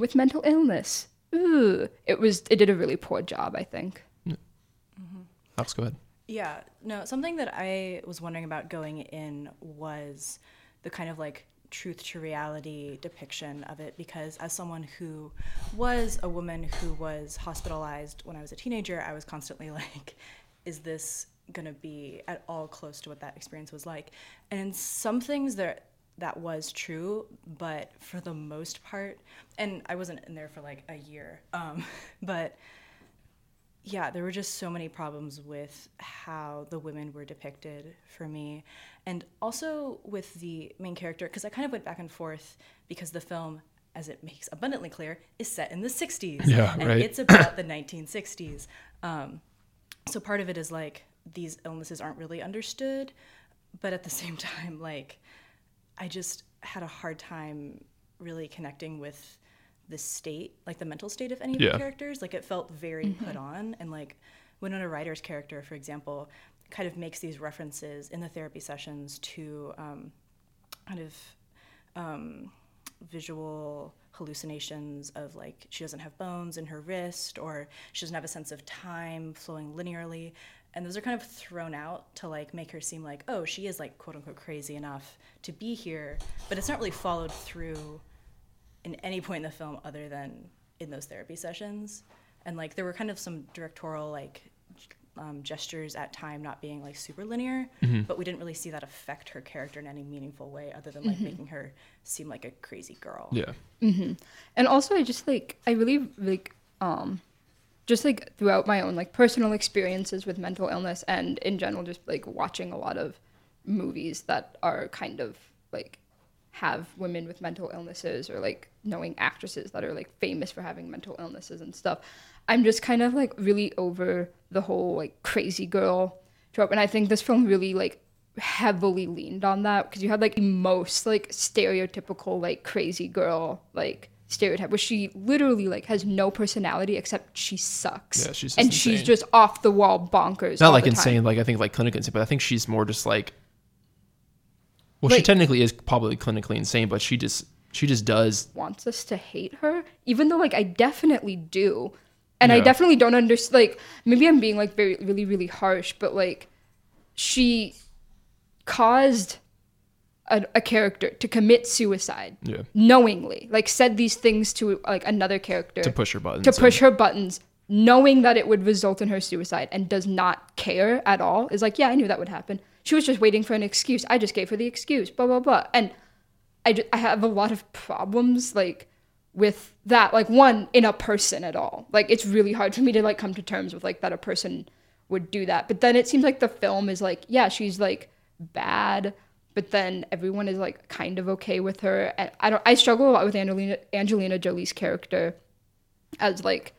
women with mental illness. Ooh. It was it did a really poor job, I think. Alex, mm-hmm. go ahead. Yeah, no, something that I was wondering about going in was the kind of like truth to reality depiction of it because as someone who was a woman who was hospitalized when I was a teenager, I was constantly like is this going to be at all close to what that experience was like? And some things that that was true, but for the most part, and I wasn't in there for like a year, um, but yeah, there were just so many problems with how the women were depicted for me. And also with the main character, because I kind of went back and forth because the film, as it makes abundantly clear, is set in the 60s. Yeah, and right. it's about the 1960s. Um, so part of it is like these illnesses aren't really understood, but at the same time, like I just had a hard time really connecting with the state, like the mental state of any of Yeah. the characters. Like it felt very put on, and like when Winona Ryder's character, for example, kind of makes these references in the therapy sessions to um, kind of um, visual hallucinations of like she doesn't have bones in her wrist or she doesn't have a sense of time flowing linearly and those are kind of thrown out to like make her seem like oh she is like quote unquote crazy enough to be here. But it's not really followed through in any point in the film other than in those therapy sessions. And like there were kind of some directorial like um, gestures at time not being like super linear but we didn't really see that affect her character in any meaningful way other than like making her seem like a crazy girl. Yeah. and also i just like i really like um just like throughout my own like personal experiences with mental illness and in general just like watching a lot of movies that are kind of like have women with mental illnesses or like knowing actresses that are like famous for having mental illnesses and stuff i'm just kind of like really over the whole like crazy girl trope. And i think this film really like heavily leaned on that because you had like the most like stereotypical like crazy girl like stereotype where she literally like has no personality except she sucks Yeah, she's just and she's just off the wall bonkers Not all like the time. insane, like I think like clinically insane, but I think she's more just like. Well, she technically is probably clinically insane, but she just she just does. wants us to hate her, even though like I definitely do. And I definitely don't understand like maybe I'm being like very really really harsh, but like she caused a, a character to commit suicide Yeah. knowingly. Like said these things to like another character To push her buttons. to push her buttons knowing that it would result in her suicide and does not care at all is like yeah i knew that would happen she was just waiting for an excuse i just gave her the excuse blah blah blah and i, ju- I have a lot of problems like with that like one in a person at all like it's really hard for me to like come to terms with like that a person would do that but then it seems like the film is like yeah she's like bad but then everyone is like kind of okay with her and i don't i struggle a lot with angelina angelina jolie's character as like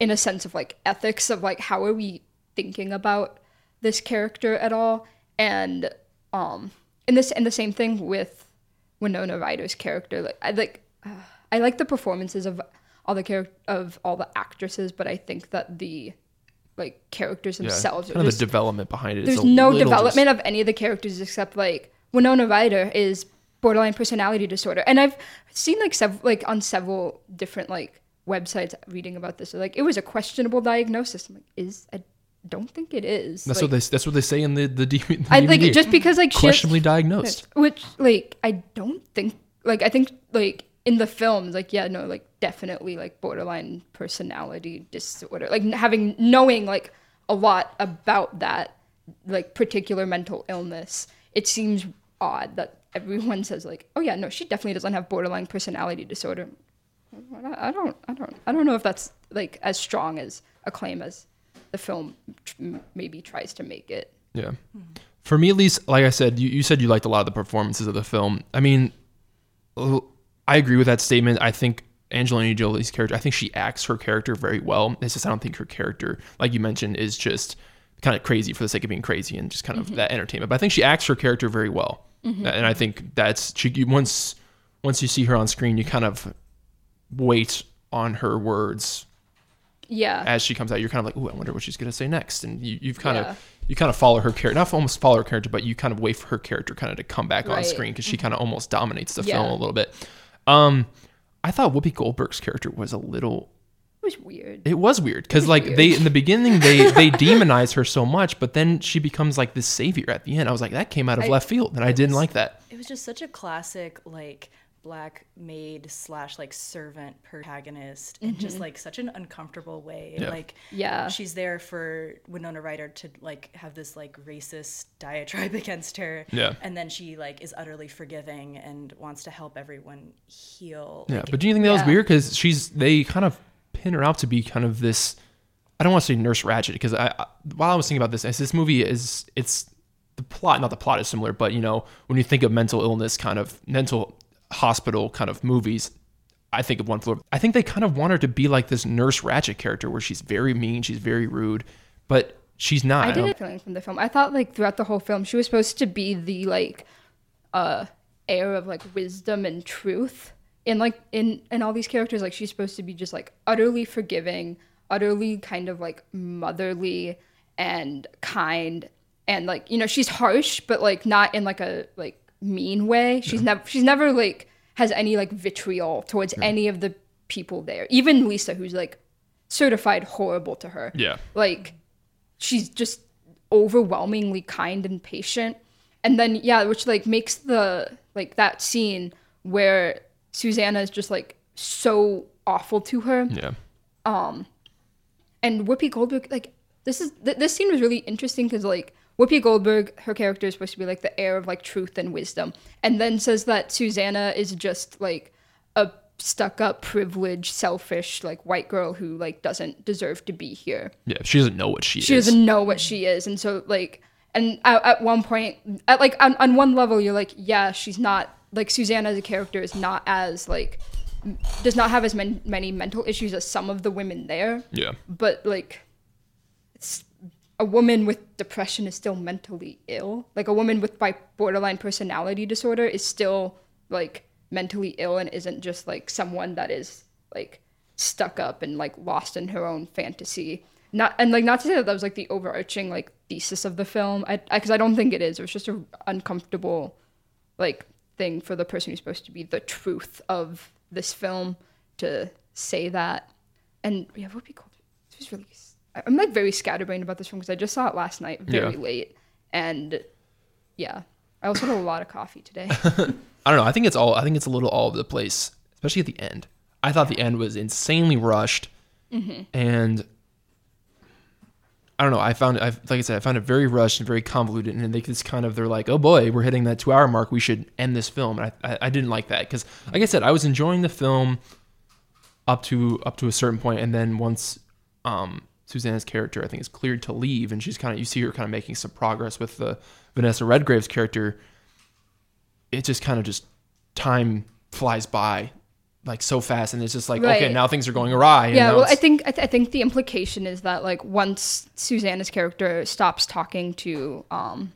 in a sense of like ethics of like how are we thinking about this character at all and um in this and the same thing with Winona Ryder's character like I like uh, I like the performances of all the character of all the actresses but I think that the like characters yeah, themselves are kind of just- the development behind it. there's no development of any of the characters except like Winona Ryder is borderline personality disorder, and I've seen like like on several different like websites reading about this. Like it was a questionable diagnosis. I'm like, is I don't think it is. That's like, what they. That's what they say in the the, D, the I like just because like questionably diagnosed. which like I don't think like I think like in the films like yeah no like definitely like borderline personality disorder like having knowing like a lot about that like particular mental illness it seems odd that everyone says like oh yeah no she definitely doesn't have borderline personality disorder I don't I don't I don't know if that's like as strong as a claim as the film tr- maybe tries to make it Yeah. For me, at least, like I said, you, you said you liked a lot of the performances of the film. I mean, I agree with that statement. I think Angelina Jolie's character, I think she acts her character very well. It's just, I don't think her character, like you mentioned, is just kind of crazy for the sake of being crazy and just kind of mm-hmm. that entertainment. But I think she acts her character very well. And I think that's, she, once, once you see her on screen, you kind of wait on her words yeah as she comes out, you're kind of like, "Ooh, I wonder what she's gonna say next," and you, you've kind Yeah. of you kind of follow her character, not almost follow her character, but you kind of wait for her character kind of to come back on screen because she kind of almost dominates the Yeah. film a little bit. Um, I thought Whoopi Goldberg's character was a little It was weird. it was weird because like weird. they in the beginning they they demonize her so much, but then she becomes like this savior at the end. I was like, that came out of I- left field, and I didn't like that. It was just such a classic, like black maid slash like servant protagonist in just mm-hmm. like such an uncomfortable way. Yeah. Like Yeah. she's there for Winona Ryder to like have this like racist diatribe against her. Yeah. And then she like is utterly forgiving and wants to help everyone heal. Yeah, Like, but do you think that was weird? Because she's they kind of pin her out to be kind of this. I don't want to say Nurse Ratched because I, I while I was thinking about this, as this movie is it's the plot, not the plot is similar, but you know when you think of mental illness kind of mental hospital kind of movies, I think of One Flew. I think they kind of want her to be like this Nurse Ratched character where she's very mean, she's very rude, but she's not. I didn't feeling from the film. I thought like throughout the whole film she was supposed to be the like uh air of like wisdom and truth in like in in all these characters like she's supposed to be just like utterly forgiving, utterly kind of like motherly and kind and like you know she's harsh but like not in like a like mean way. She's never she's never like has any like vitriol towards any of the people there. Even Lisa who's like certified horrible to her Yeah. like she's just overwhelmingly kind and patient and then yeah which like makes the like that scene where susanna is just like so awful to her Yeah. Um, and whoopi goldberg like this is th- this scene was really interesting because like whoopi goldberg her character is supposed to be like the heir of like truth and wisdom and then says that susanna is just like a stuck up privileged selfish like white girl who like doesn't deserve to be here Yeah. She doesn't know what she, she is. She doesn't know what she is and so like and at, at one point at like on, on one level you're like yeah she's not like susanna as a character is not as like does not have as man- many mental issues as some of the women there. Yeah. but like it's a woman with depression is still mentally ill. Like a woman with bi- borderline personality disorder is still like mentally ill and isn't just like someone that is like stuck up and like lost in her own fantasy. Not and like not to say that that was like the overarching like thesis of the film. I because I, don't think it is. It was just a uncomfortable like thing for the person who's supposed to be the truth of this film to say that and yeah Whoopi Goldberg this was really I'm like very scatterbrained about this film because I just saw it last night very Yeah. late and yeah I also had a lot of coffee today I don't know. I think it's all. I think it's a little all over the place, especially at the end. I thought the end was insanely rushed, mm-hmm. and I don't know. I found, I like I said, I found it very rushed and very convoluted, and they just kind of they're like, oh boy, we're hitting that two-hour mark. We should end this film. And I, I, I didn't like that because, like I said, I was enjoying the film up to up to a certain point, and then once um, Susanna's character, I think, is cleared to leave, and she's kind of you see her kind of making some progress with the Vanessa Redgrave's character it just kind of just time flies by like so fast and it's just like okay now things are going awry yeah well i think I, th- I think the implication is that like once susanna's character stops talking to um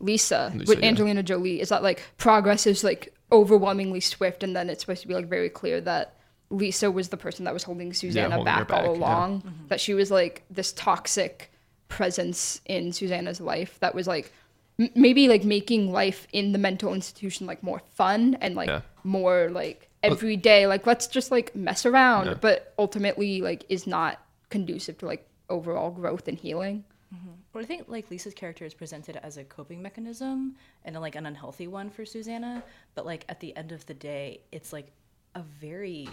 lisa, Lisa, with yeah. angelina jolie is that like progress is like overwhelmingly swift and then it's supposed to be like very clear that lisa was the person that was holding susanna holding her back, all back, yeah. along that she was like this toxic presence in susanna's life that was like m- maybe like making life in the mental institution like more fun and like Yeah. more like every day like let's just like mess around Yeah. but ultimately like is not conducive to like overall growth and healing mm-hmm. Well, I think like Lisa's character is presented as a coping mechanism and like an unhealthy one for Susanna, but like at the end of the day, it's like a very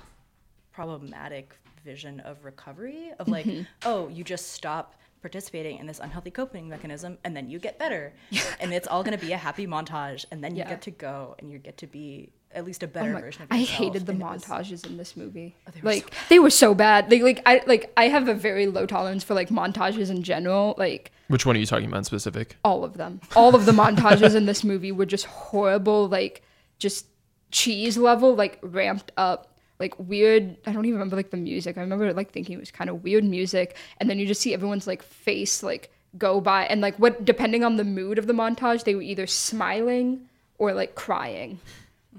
problematic vision of recovery of like, mm-hmm. oh, you just stop participating in this unhealthy coping mechanism and then you get better. and it's all going to be a happy montage and then you Yeah. get to go and you get to be at least a better Oh my- version of yourself. I hated the And it was- montages in this movie. Oh, they were so like they were so bad. Like like I like I have a very low tolerance for like montages in general. Like which one are you talking about in specific all of them. All of the montages in this movie were just horrible, like just cheese level, like ramped up, like weird. I don't even remember like the music. I remember like thinking it was kind of weird music, and then you just see everyone's like face like go by, and like what depending on the mood of the montage, they were either smiling or like crying,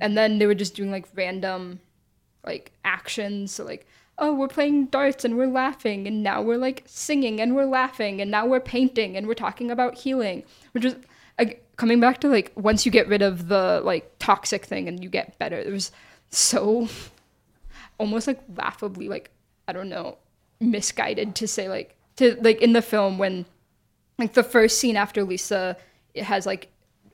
and then they were just doing like random like actions so like oh we're playing darts and we're laughing and now we're like singing and we're laughing and now we're painting and we're talking about healing which is like, coming back to like once you get rid of the like toxic thing and you get better there was so almost like laughably like I don't know misguided to say like to like in the film when like the first scene after Lisa has like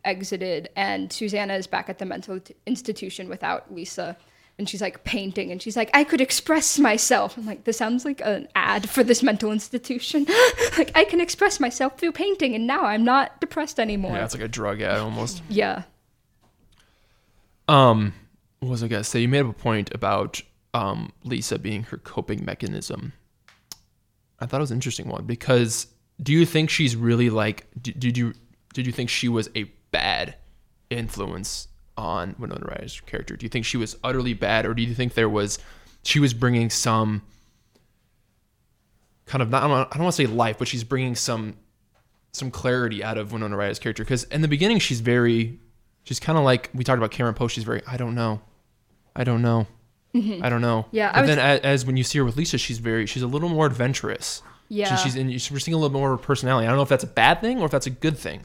exited and Susanna is back at the mental t- institution without Lisa and she's like painting and she's like I could express myself. I'm like this sounds like an ad for this mental institution. like I can express myself through painting and now I'm not depressed anymore. Yeah, it's like a drug ad almost. yeah. Um, what was I gonna say? You made up a point about um Lisa being her coping mechanism. I thought it was an interesting one because do you think she's really like? Did, did you did you think she was a bad influence on Winona Ryder's character? Do you think she was utterly bad, or do you think there was she was bringing some kind of not I don't want to say life, but she's bringing some some clarity out of Winona Ryder's character because in the beginning she's very she's kind of like we talked about Cameron Post. She's very I don't know, I don't know, I don't know. Yeah, but was- then as, as when you see her with Lisa, she's very she's a little more adventurous. Yeah. She, she's in, we're seeing a little more of her personality. I don't know if that's a bad thing or if that's a good thing.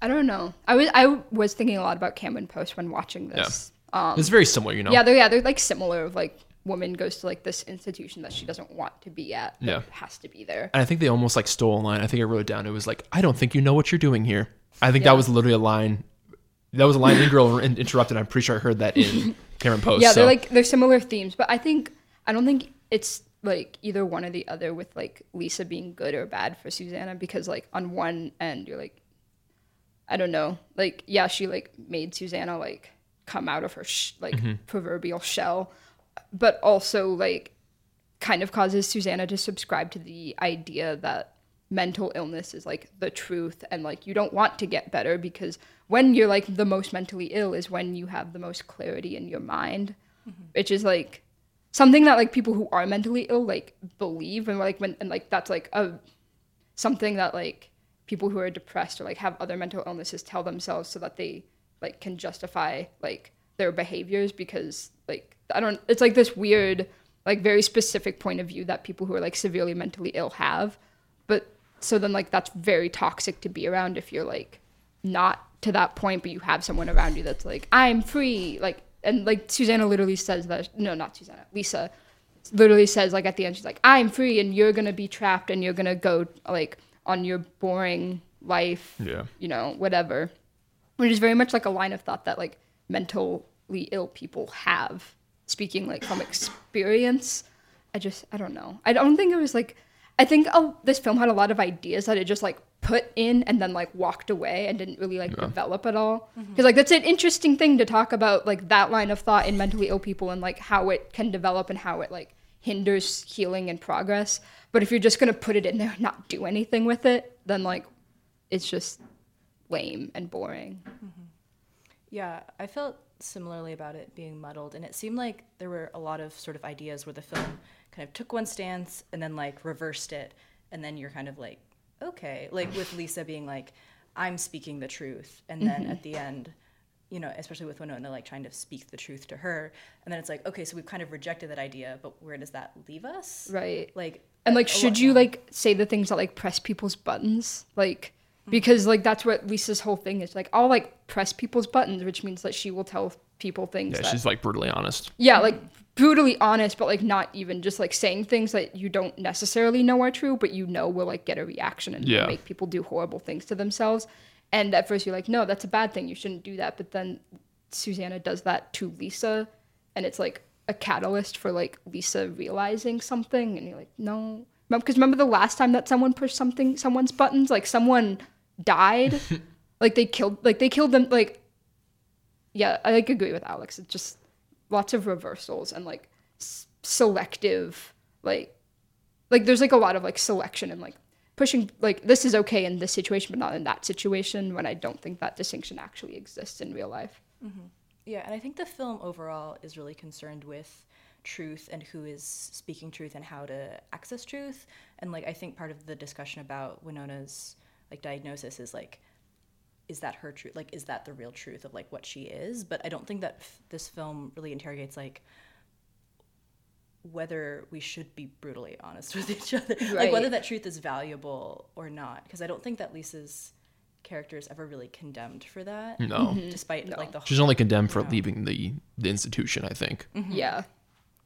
I don't know. I was I was thinking a lot about Cameron Post when watching this. Um, it's very similar, you know. yeah, they're yeah they're like similar. Of like woman goes to like this institution that she doesn't want to be at. Yeah. has to be there. And I think they almost like stole a line. I think I wrote it down. It was like, I don't think you know what you're doing here. I think Yeah. that was literally a line. That was a line in Girl interrupted. I'm pretty sure I heard that in Cameron Post. yeah, so- they're like they're similar themes, but I think I don't think it's like either one or the other with like Lisa being good or bad for Susanna because like on one end you're like I don't know, like yeah, she like made Susanna like come out of her sh- like mm-hmm. proverbial shell, but also like kind of causes Susanna to subscribe to the idea that mental illness is like the truth and like you don't want to get better because when you're like the most mentally ill is when you have the most clarity in your mind mm-hmm. which is like something that like people who are mentally ill like believe and like when and like that's like a something that like people who are depressed or like have other mental illnesses tell themselves so that they like can justify like their behaviors because like I don't it's like this weird like very specific point of view that people who are like severely mentally ill have. But so then like that's very toxic to be around if you're like not to that point but you have someone around you that's like I'm free like and like Susanna literally says that no not Susanna Lisa literally says like at the end she's like i'm free and you're gonna be trapped and you're gonna go like on your boring life Yeah. you know whatever. Which is very much like a line of thought that like mentally ill people have speaking like from experience. I just i don't know. I don't think it was like i think oh, this film had a lot of ideas that it just like put in and then like walked away and didn't really like develop at all. Mm-hmm. Because like that's an interesting thing to talk about like that line of thought in mentally ill people and like how it can develop and how it like hinders healing and progress. But if you're just going to put it in there and not do anything with it then like it's just lame and boring. Mm-hmm. Yeah, I felt similarly about it being muddled, and it seemed like there were a lot of sort of ideas where the film kind of took one stance and then like reversed it, and then you're kind of like, okay, like with Lisa being like, I'm speaking the truth, and then mm-hmm. at the end, you know, especially with Winona like trying to speak the truth to her, and then it's like, okay, so we've kind of rejected that idea, but where does that leave us? right. Like, and like should lot- you like say the things that like press people's buttons? Like mm-hmm. because like that's what lisa's whole thing is like i'll like press people's buttons which means that she will tell people things yeah, that she's like brutally honest. yeah like mm-hmm. Brutally honest but like not even just like saying things that you don't necessarily know are true but you know will like get a reaction and Yeah. make people do horrible things to themselves. And at first you're like no that's a bad thing. You shouldn't do that. But then susanna does that to lisa and it's like a catalyst for like lisa realizing something and you're like no. Because remember the last time that someone pushed something someone's buttons? Like someone died? Like they killed like they killed them like yeah, I like agree with Alex. It's just lots of reversals and like s- selective, like, like there's like a lot of like selection and like pushing like this is okay in this situation, but not in that situation. When I don't think that distinction actually exists in real life. Mm-hmm. Yeah, and I think the film overall is really concerned with truth and who is speaking truth and how to access truth. And like I think part of the discussion about Winona's like diagnosis is like is that her truth? Like is that the real truth of like what she is? But I don't think that f- this film really interrogates like whether we should be brutally honest with each other. Like whether that truth is valuable or not because I don't think that Lisa's character is ever really condemned for that. No. Despite No. like the She's only condemned for Yeah. leaving the, the institution, I think. Yeah.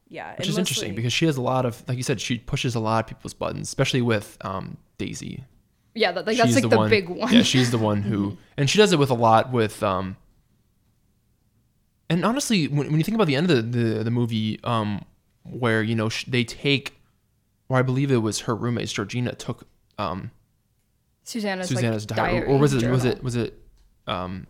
yeah, Which and is interesting because she has a lot of, like you said, she pushes a lot of people's buttons, especially with um, Daisy. Yeah, that, like that's like the, one, big one. Yeah, she's the one who, and she does it with a lot with. um And honestly, when, when you think about the end of the the, the movie, um, where you know sh- they take, or I believe it was her roommates, Georgina took um Susanna's, Susanna's like, diary, or was it was it was it um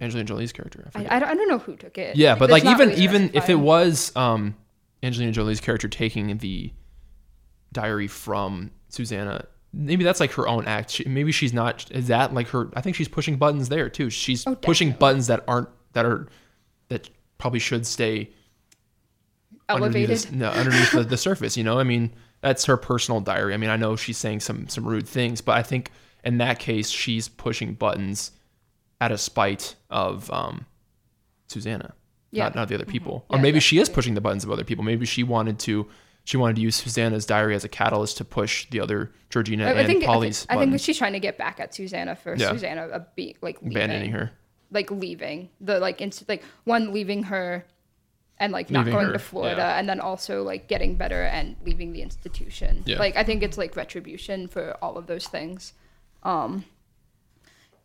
Angelina Jolie's character? I I. I, don't, I don't know who took it. yeah, but like even really even if it was um Angelina Jolie's character taking the diary from Susanna, maybe that's like her own act. She, maybe she's not. Is that like her? I think she's pushing buttons there too. She's Oh, pushing buttons that aren't that are that probably should stay underneath, elevated. this- no, underneath the, the surface. You know, I mean, that's her personal diary. I mean, I know she's saying some some rude things, but I think in that case, she's pushing buttons out of spite of um, Susanna, Yeah. not not the other people. Yeah, or maybe she is pushing the buttons of other people. Maybe she wanted to. She wanted to use Susanna's diary as a catalyst to push the other Georgina I, I and I think, Polly's I think buttons, she's trying to get back at Susanna for Yeah. Susanna uh, be like leaving, abandoning her. like leaving the like inst- like one leaving her and like not going her, to Florida yeah. and then also like getting better and leaving the institution. Yeah. Like I think it's like retribution for all of those things. Um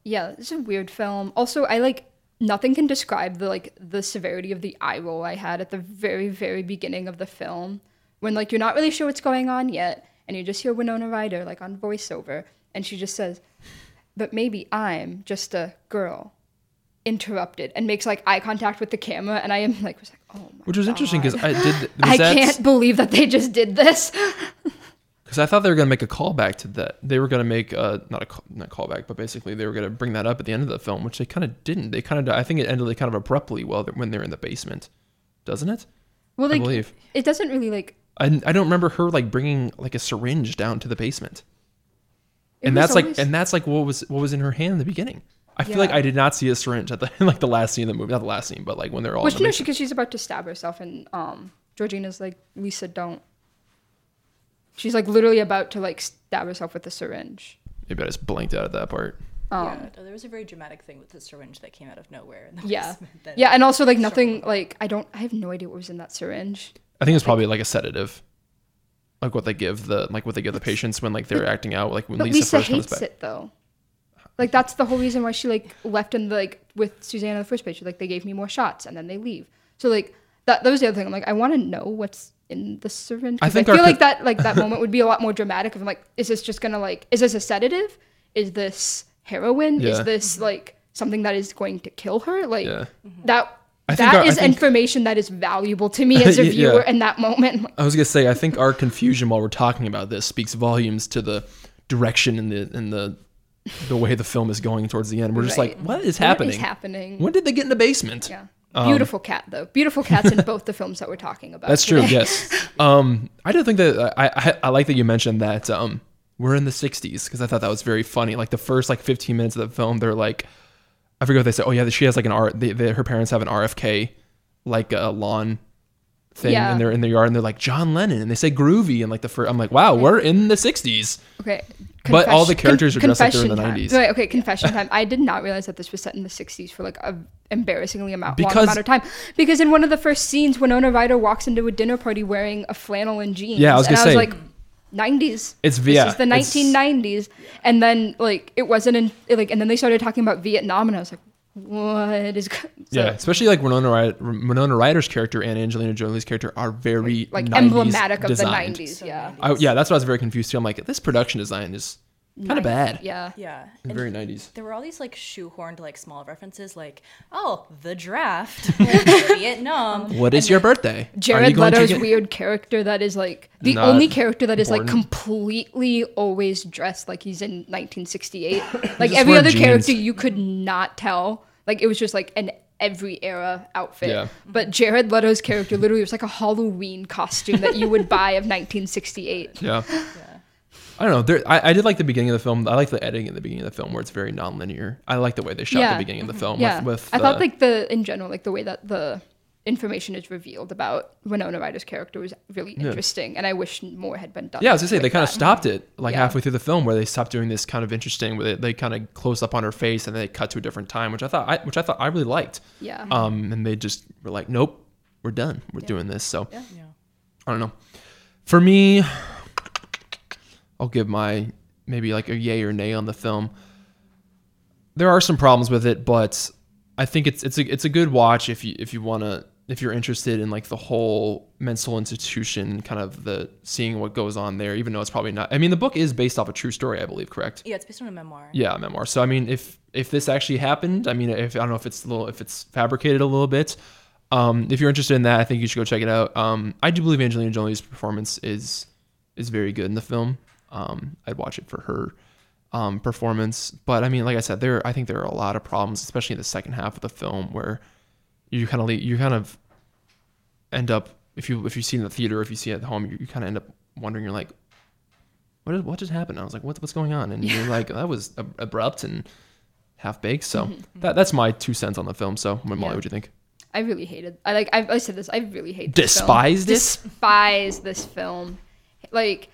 Yeah, it's a weird film. Also, I like nothing can describe the like the severity of the eye roll I had at the very very beginning of the film when like you're not really sure what's going on yet and you just hear Winona Ryder like on voiceover and she just says but maybe I'm just a girl interrupted and makes like eye contact with the camera and I am like was like oh my Which was interesting because I did. I can't believe that they just did this. Because I thought they were gonna make a callback to that. They were gonna make uh not a call, not callback, but basically they were gonna bring that up at the end of the film, which they kind of didn't. They kind of I think it ended like kind of abruptly while they're, when they're in the basement, doesn't it? Well, I like believe. it doesn't really like I, I don't remember her like bringing like a syringe down to the basement, it and was that's like and that's like what was what was in her hand in the beginning. I feel Yeah. like I did not see a syringe at the like the last scene of the movie, not the last scene, but like when they're all. Which in the no, basement. because she's about to stab herself, and um, Georgina's like, Lisa, don't. She's like literally about to like stab herself with a syringe. Maybe I just blanked out at that part. Um, yeah, no, there was a very dramatic thing with the syringe that came out of nowhere. In the yeah, yeah, and also like nothing like I don't, I have no idea what was in that syringe. I think it's probably like a sedative, like what they give the like what they give the patients when like they're acting out, like when But Lisa, Lisa, first comes hates back. it though. Like that's the whole reason why she like left in the like with Susanna in the first place. She's like they gave me more shots and then they leave. So like that that was the other thing. I'm like I want to know what's in the syringe. I think I feel like that like that moment would be a lot more dramatic. If I'm like, is this just gonna like is this a sedative? Is this heroin? Yeah. Is this like something that is going to kill her? Like Yeah. that. I that our- is think- information that is valuable to me as a Yeah. viewer in that moment. I was gonna say I think our confusion while we're talking about this speaks volumes to the direction and the and the the way the film is going towards the end. We're just Right. like, what is happening? What is happening? When did they get in the basement? Yeah. Um, Beautiful cat though. Beautiful cats in both the films that we're talking about. That's true. Yes. Um, I don't think that I, I I like that you mentioned that um we're in the '60s because I thought that was very funny. Like the first like 15 minutes of the film, they're like, I forget what they say. Oh yeah, she has like an R. They, they, her parents have an RFK, like a lawn thing Yeah. in their in their yard, and they're like John Lennon, and they say groovy, and like the first, I'm like, wow, we're in the '60s. Okay. But all the Confession- characters are dressed like they're in the time. 90s. Right, okay, confession time. I did not realize that this was set in the 60s for like a embarrassingly amount, long amount of time. Because in one of the first scenes, Winona Ryder walks into a dinner party wearing a flannel and jeans. Yeah, I was and gonna I was say- like, 90s. It's This yeah, is the it's- 1990s. And then like it wasn't in like, and then they started talking about Vietnam, and I was like, what is? go-" So, yeah, especially like Winona, Ryder, Winona Ryder's character and Angelina Jolie's character are very like 90s emblematic of designed. the 90s. Yeah. I, yeah, that's what I was very confused too. I'm like, this production design is kind of bad. Yeah. Yeah. And and very 90s. there were all these like shoehorned like small references like oh the draft Vietnam What is your birthday? Are you Jared Leto's get- weird character that is like the Not only character that is like completely always dressed like he's in 1968. Like every other jeans. character, you could not tell. Like it was just like an every era outfit. Yeah. But Jared Leto's character literally was like a Halloween costume that you would buy of 1968. Yeah. yeah I don't know. There, I, I did like the beginning of the film. I like the editing in the beginning of the film where it's very non-linear. I like the way they shot Yeah. the beginning of the film Yeah, with, with I thought like the in general like the way that the information is revealed about Winona Ryder's character was really Yeah. interesting, and I wish more had been done. Yeah, I was gonna say they with kind of that. stopped it like Yeah. halfway through the film, where they stopped doing this kind of interesting. Where they, they kind of closed up on her face and they cut to a different time, which I thought, I, which I thought I really liked. Yeah. Um, and they just were like, nope, we're done. We're Yeah. doing this. So Yeah. I don't know. For me, I'll give my maybe like a yay or nay on the film. There are some problems with it, but I think it's it's a it's a good watch if you if you want to if you're interested in like the whole mental institution, kind of the seeing what goes on there. Even though it's probably not. I mean, the book is based off a true story, I believe. Correct? Yeah, it's based on a memoir. Yeah, a memoir. So I mean, if if this actually happened, I mean, if I don't know if it's a little if it's fabricated a little bit. Um, if you're interested in that, I think you should go check it out. Um, I do believe Angelina Jolie's performance is is very good in the film. Um, I'd watch it for her um, performance, but I mean, like I said, there I think there are a lot of problems, especially in the second half of the film, where you kind of you kind of end up if you if you see it in the theater, if you see it at home, you, you kind of end up wondering, you're like, what is, what just happened? I was like, what, what's going on? And you're like, that was ab- abrupt and half baked. So that, that's my two cents on the film. So, Molly, Yeah. what do you think? I really hated. I like. I, I said this. I really hate. This film. Despise this film. Like,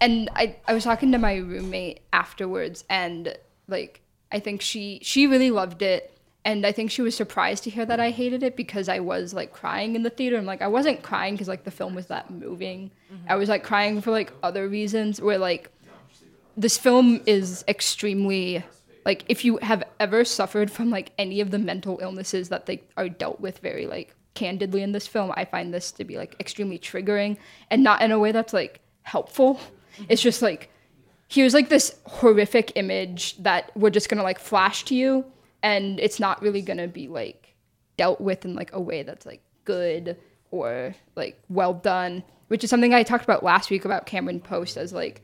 and I I was talking to my roommate afterwards, and like I think she she really loved it, and I think she was surprised to hear that I hated it because I was like crying in the theater. I'm like I wasn't crying because like the film was that moving. Mm-hmm. I was like crying for like other reasons where like this film is extremely like if you have ever suffered from like any of the mental illnesses that they are dealt with very like candidly in this film i find this to be like extremely triggering and not in a way that's like helpful Mm-hmm. it's just like here's like this horrific image that we're just gonna like flash to you and it's not really gonna be like dealt with in like a way that's like good or like well done which is something i talked about last week about cameron post as like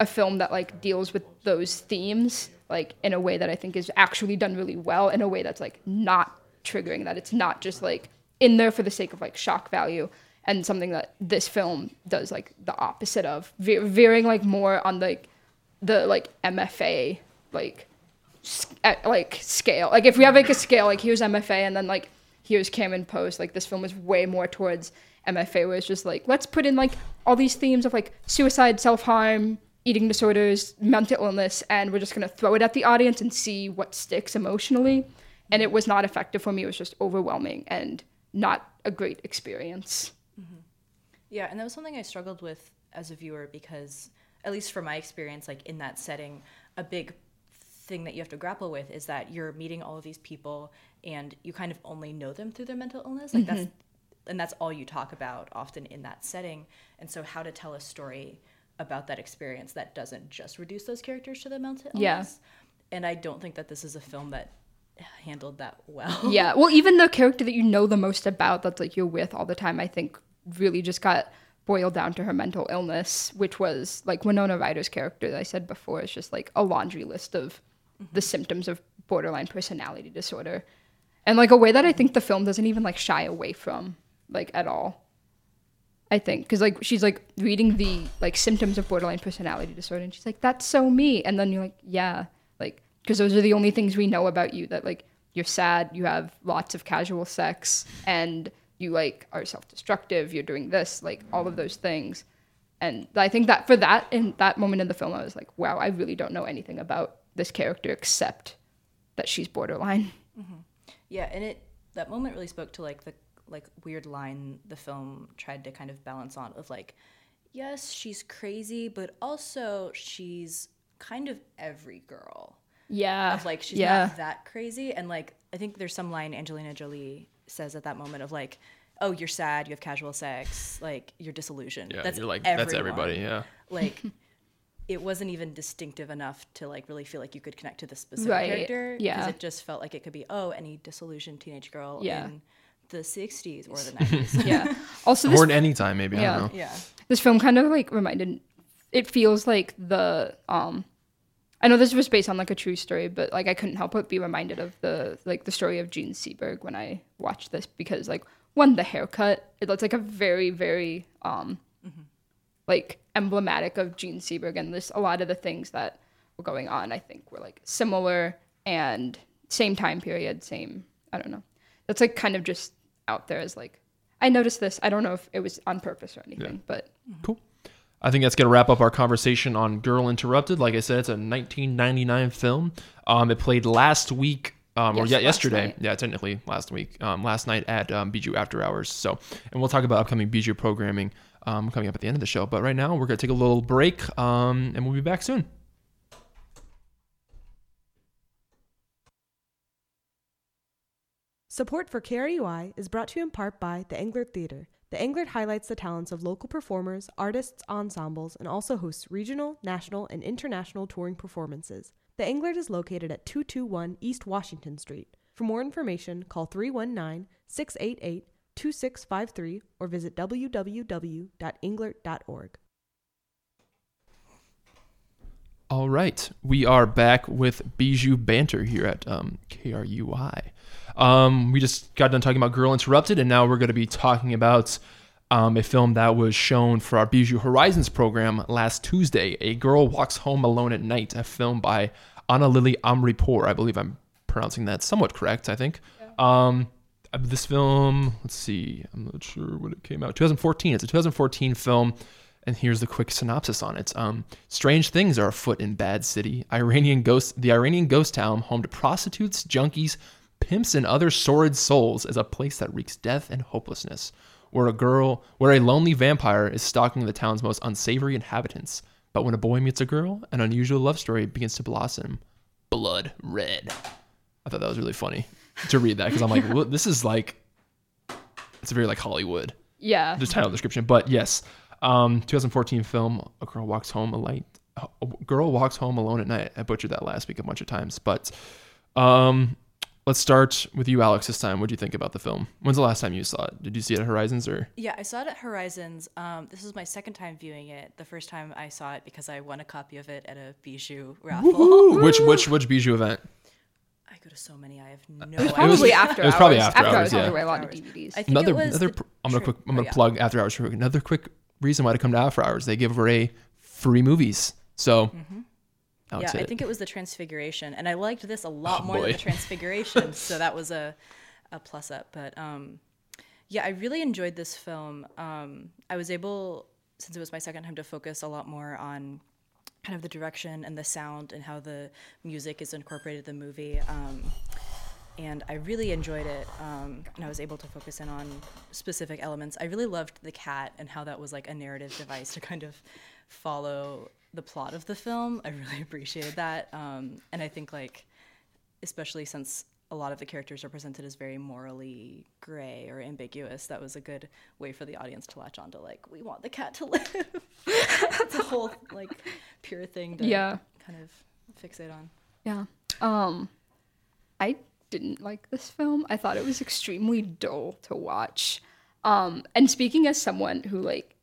a film that like deals with those themes like in a way that I think is actually done really well in a way that's like not triggering that it's not just like in there for the sake of like shock value and something that this film does like the opposite of ve- veering like more on like the like MFA like s- at, like scale. Like if we have like a scale like here's MFA and then like here's Cameron Post like this film is way more towards MFA where it's just like let's put in like all these themes of like suicide self-harm eating disorders mental illness and we're just going to throw it at the audience and see what sticks emotionally. And it was not effective for me. It was just overwhelming and not a great experience Yeah, and that was something I struggled with as a viewer because, at least from my experience, like in that setting, a big thing that you have to grapple with is that you're meeting all of these people and you kind of only know them through their mental illness. Like that's mm-hmm. and that's all you talk about often in that setting. And so how to tell a story about that experience that doesn't just reduce those characters to the mental illness. Yeah. And I don't think that this is a film that handled that well. yeah well even the character that you know the most about that's like you're with all the time i think really just got boiled down to her mental illness which was like winona ryder's character that i said before is just like a laundry list of the mm-hmm. symptoms of borderline personality disorder. And like a way that i think the film doesn't even like shy away from like at all i think. Because like she's like reading the like symptoms of borderline personality disorder and she's like that's so me. And then you're like yeah. Like because those are the only things we know about you that like you're sad you have lots of casual sex and you like are self-destructive you're doing this like all of those things and i think that for that in that moment in the film i was like wow i really don't know anything about this character except that she's borderline mm-hmm. Yeah, and it that moment really spoke to like the like weird line the film tried to kind of balance on of like, yes, she's crazy, but also she's kind of every girl. yeah Of like she's yeah not that crazy. And like I think there's some line Angelina Jolie says at that moment of like, Oh, you're sad, you have casual sex, like you're disillusioned. Yeah, that's you're like, that's everybody. Yeah. Like it wasn't even distinctive enough to like really feel like you could connect to the specific Right, character. yeah. Because it just felt like it could be, oh, any disillusioned teenage girl Yeah. in the 60s or the 90s. yeah also this Or at any time, maybe. I Yeah. don't know. yeah. this film kind of like reminded it feels like the um I know this was based on like a true story, but like I couldn't help but be reminded of the like the story of Jean Seberg when I watched this because like one the haircut it looks like a very very um like emblematic of Jean Seberg and this a lot of the things that were going on I think were like similar and same time period same I don't know that's like kind of just out there as like I noticed this. I don't know if it was on purpose or anything, but Cool. I think that's going to wrap up our conversation on Girl Interrupted. Like I said, it's a 1999 film. Um, it played last week, um, or yeah, yesterday. night. Yeah, technically last week, um, last night at um, Bijou After Hours. So, and we'll talk about upcoming Bijou programming um, coming up at the end of the show. But right now, we're going to take a little break, um, and we'll be back soon. Support for KRUI is brought to you in part by the Englert Theater. The Englert highlights the talents of local performers, artists, ensembles, and also hosts regional, national, and international touring performances. The Englert is located at 221 East Washington Street. For more information, call 319 688 2653 or visit www.englert.org. All right, we are back with Bijou Banter here at um, KRUI. Um, we just got done talking about Girl Interrupted, and now we're going to be talking about um, a film that was shown for our Bijou Horizons program last Tuesday. A Girl Walks Home Alone at Night, a film by Ana Lily Amirpour. I believe I'm pronouncing that somewhat correct, I think. Um, uh, this film, let's see, I'm not sure when it came out. 2014. It's a 2014 film. And here's the quick synopsis on it. Um, strange things are afoot in Bad City. Iranian ghost, the Iranian ghost town, home to prostitutes, junkies, pimps, and other sordid souls, is a place that reeks death and hopelessness. Where a girl, where a lonely vampire is stalking the town's most unsavory inhabitants. But when a boy meets a girl, an unusual love story begins to blossom. Blood red. I thought that was really funny to read that because I'm like, well, this is like, it's very like Hollywood yeah. the title description. But yes, um, 2014 film. A girl walks home a light. A girl walks home alone at night. I butchered that last week a bunch of times, but um, let's start with you, Alex. This time, what do you think about the film? When's the last time you saw it? Did you see it at Horizons or? Yeah, I saw it at Horizons. Um, this is my second time viewing it. The first time I saw it because I won a copy of it at a Bijou raffle. which which which Bijou event? I go to so many. I have no It was idea. probably was- after it was probably after after hours, hours. yeah. There were a lot of DVDs. I think Another it was another. pr- I'm gonna quick. I'm gonna oh, yeah. plug After Hours. real quick. Another quick reason why to come to After Hours. They give away free movies. So. Yeah, I think it was the Transfiguration, and I liked this a lot Oh, more boy. than the Transfiguration, so that was a, a plus up. But um, yeah, I really enjoyed this film. Um, I was able, since it was my second time, to focus a lot more on kind of the direction and the sound and how the music is incorporated in the movie. Um, and I really enjoyed it. Um, and I was able to focus in on specific elements. I really loved the cat and how that was like a narrative device to kind of follow the plot of the film. I really appreciated that. Um, and I think like, especially since a lot of the characters are presented as very morally gray or ambiguous, that was a good way for the audience to latch on to like, we want the cat to live. it's a whole like pure thing to Yeah. kind of fixate on. Yeah. Um I didn't like this film. I thought it was extremely dull to watch. Um and speaking as someone who like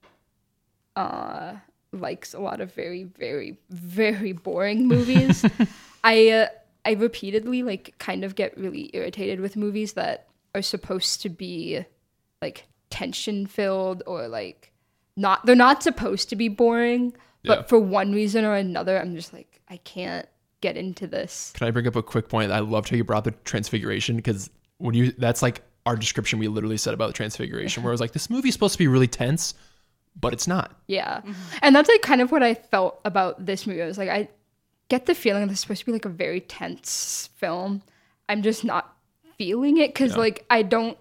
uh likes a lot of very very very boring movies, I uh, I repeatedly like kind of get really irritated with movies that are supposed to be like tension filled or like not they're not supposed to be boring, but Yeah. for one reason or another I'm just like I can't get into this. Can I bring up a quick point? I loved how you brought the transfiguration because when you that's like our description we literally said about the transfiguration where it was like this movie's supposed to be really tense, but it's not. Yeah. And that's like kind of what I felt about this movie. I was like, I get the feeling that it's supposed to be like a very tense film. I'm just not feeling it because like I don't